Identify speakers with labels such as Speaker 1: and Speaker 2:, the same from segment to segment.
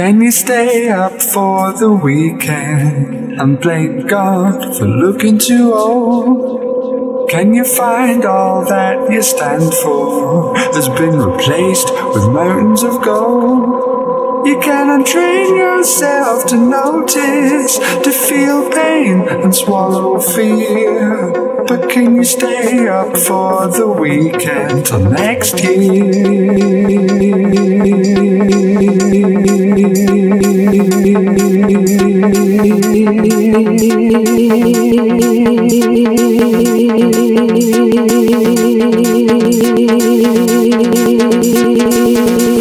Speaker 1: Can you stay up for the weekend and blame God for looking too old? Can you find all that you stand for has been replaced with mountains of gold? You can untrain yourself to notice, to feel pain and swallow fear. But can you stay up for the weekend till next
Speaker 2: Welcome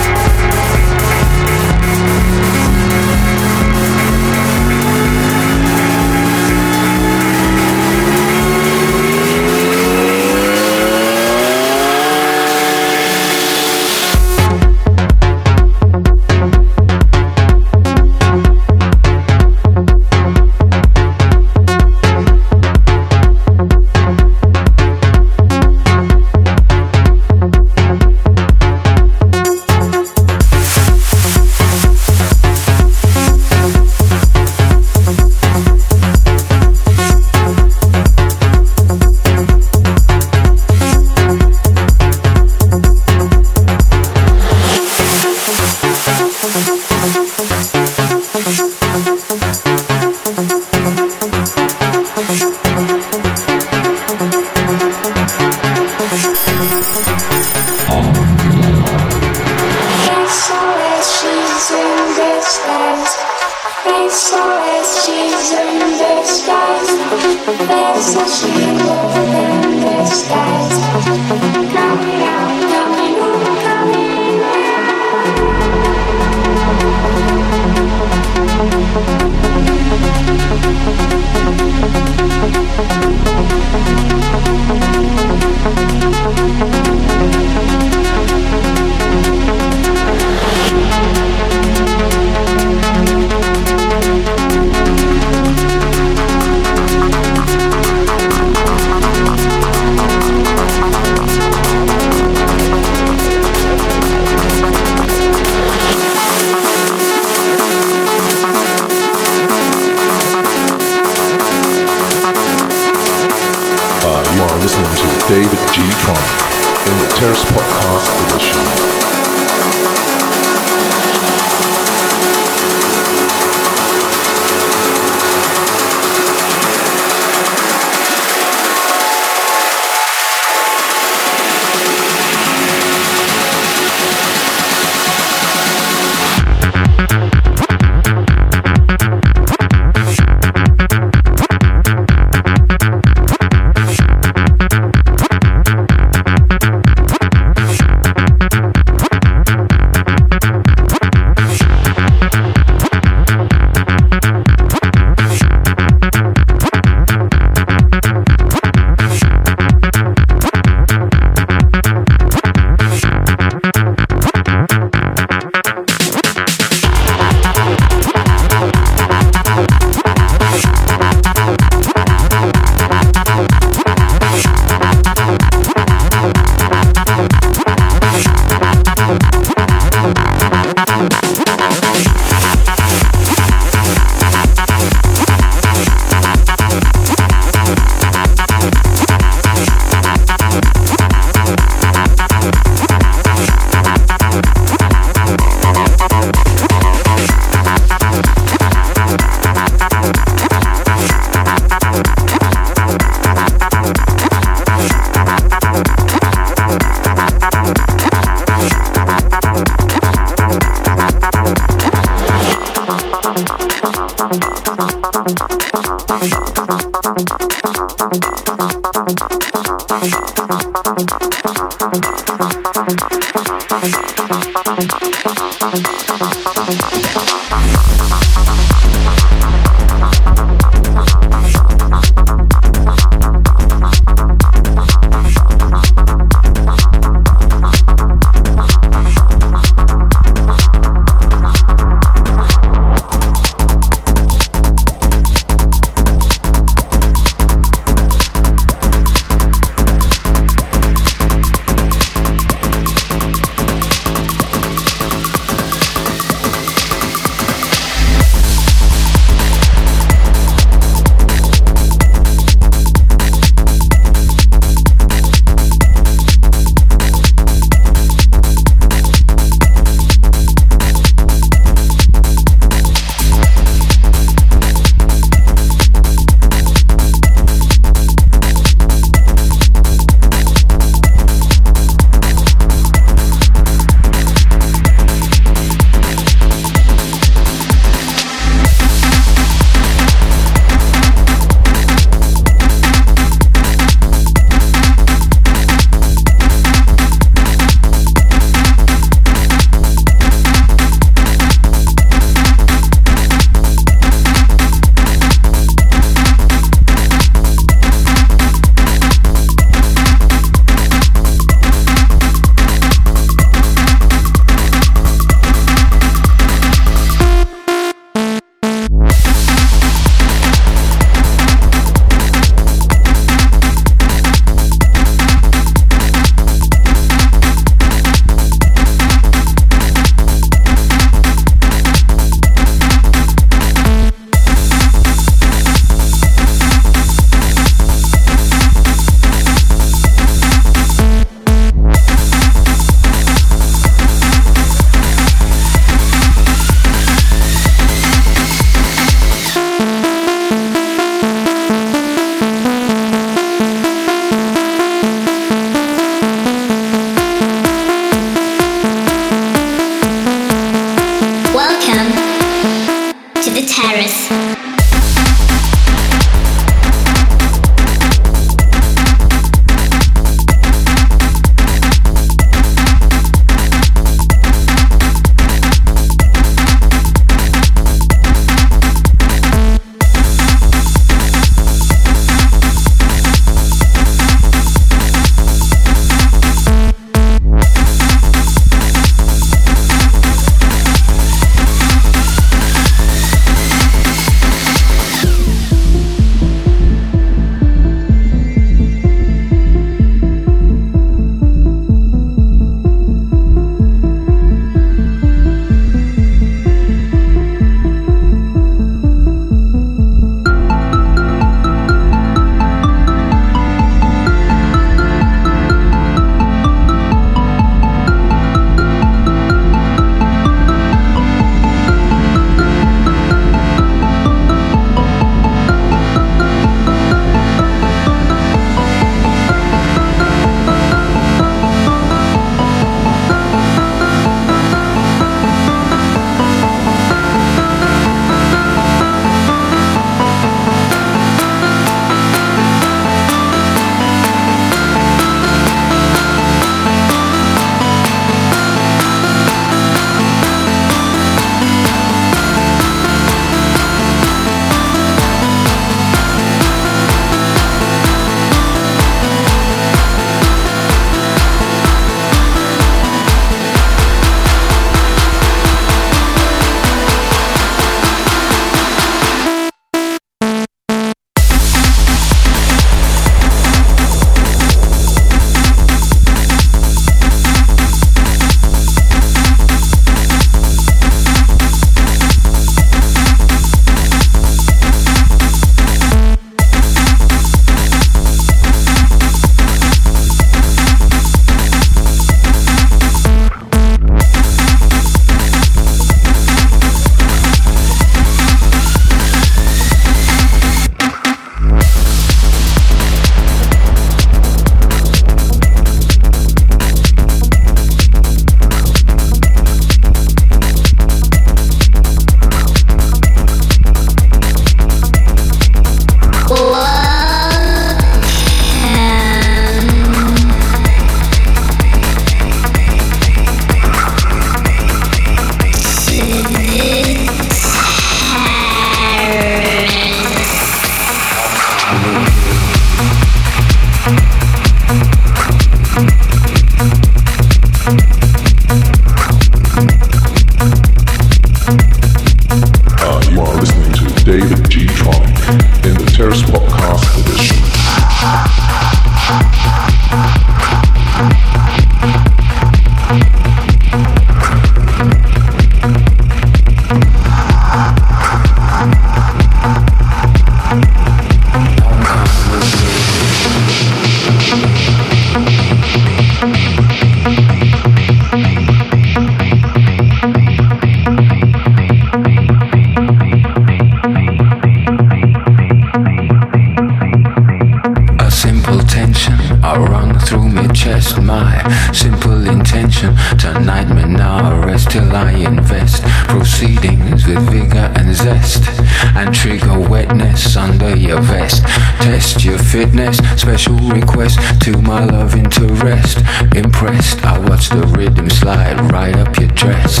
Speaker 3: Special request to my love interest. Impressed, I watch the rhythm slide right up your dress.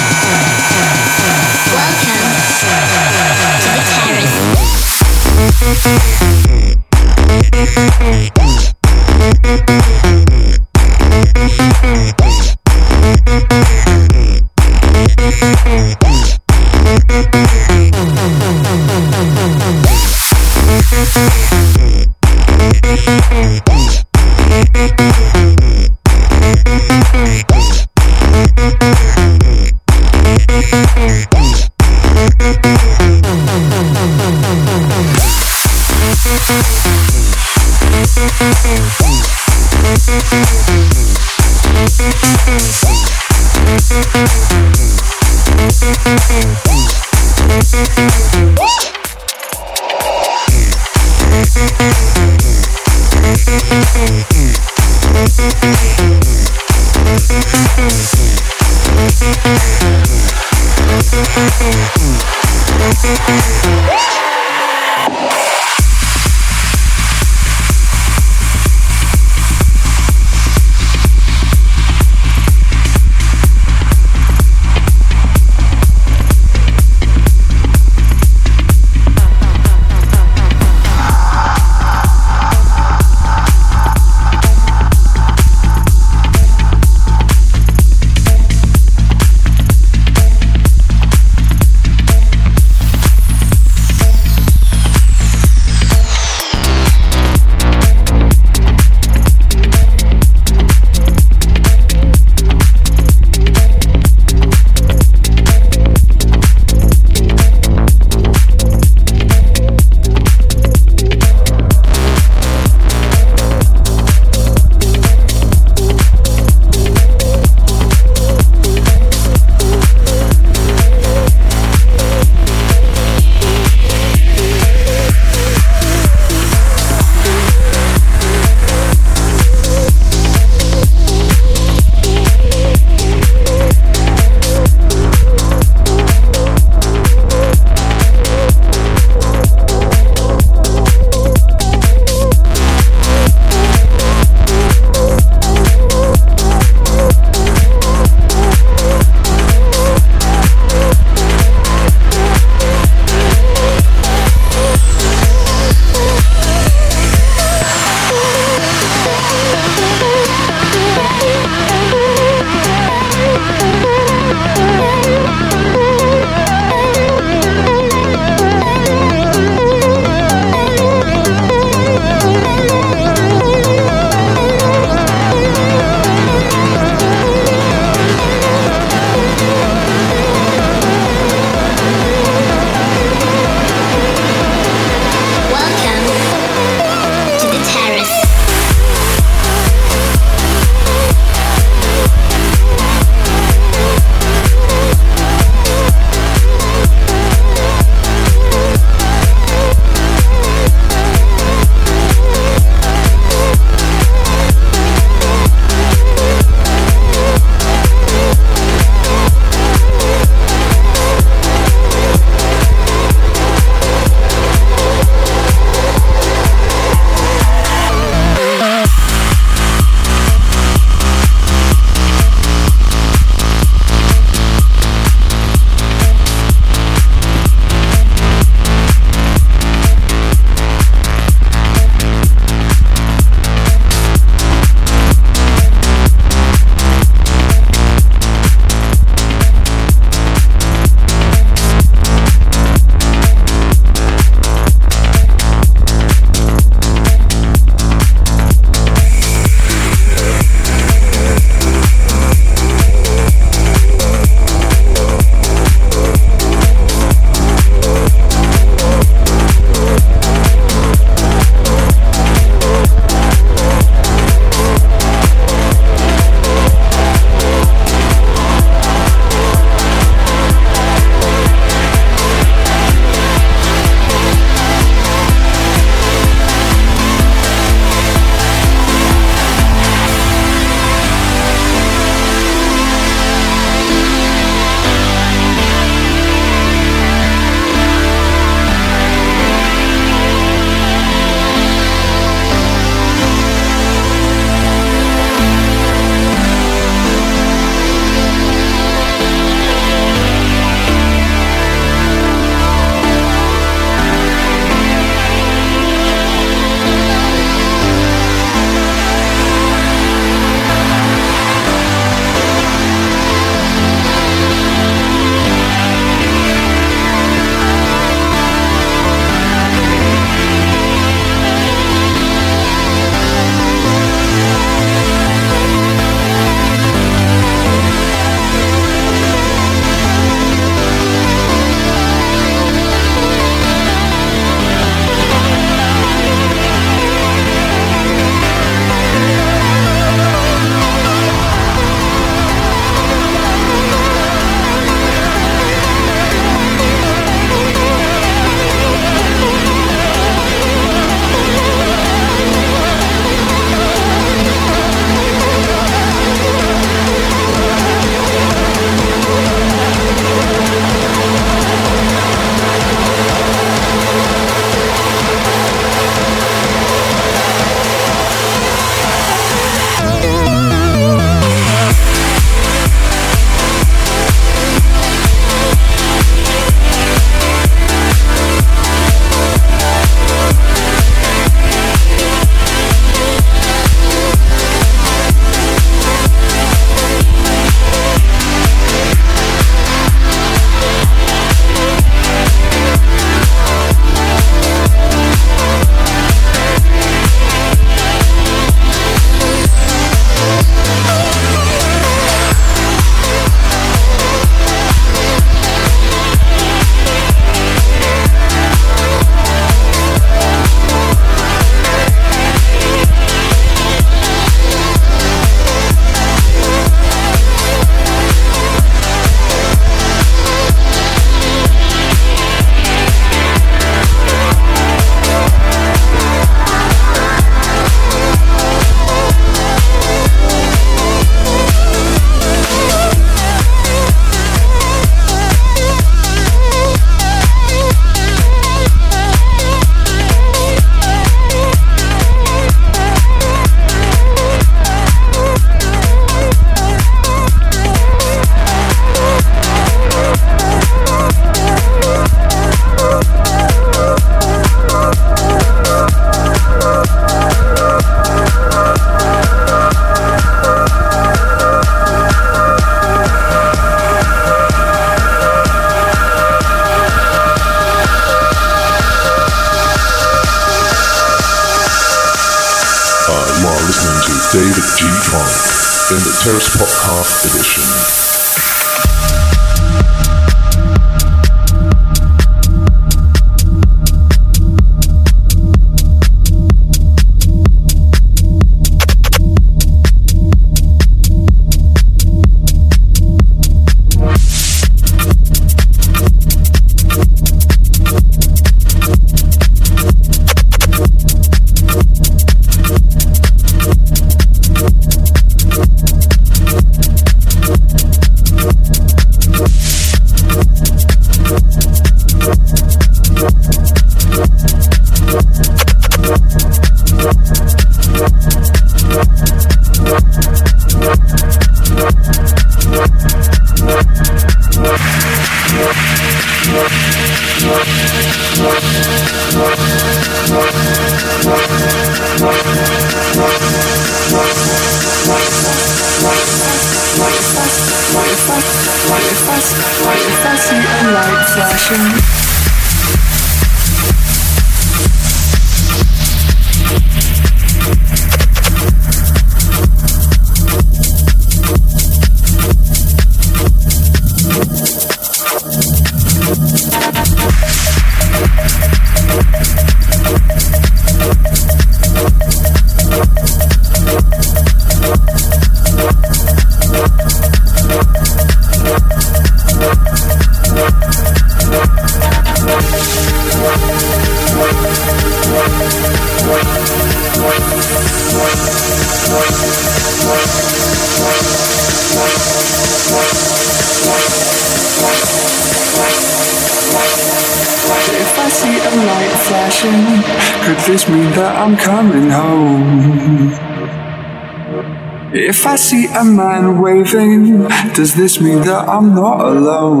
Speaker 3: a
Speaker 1: man waving. Does this mean that I'm not alone?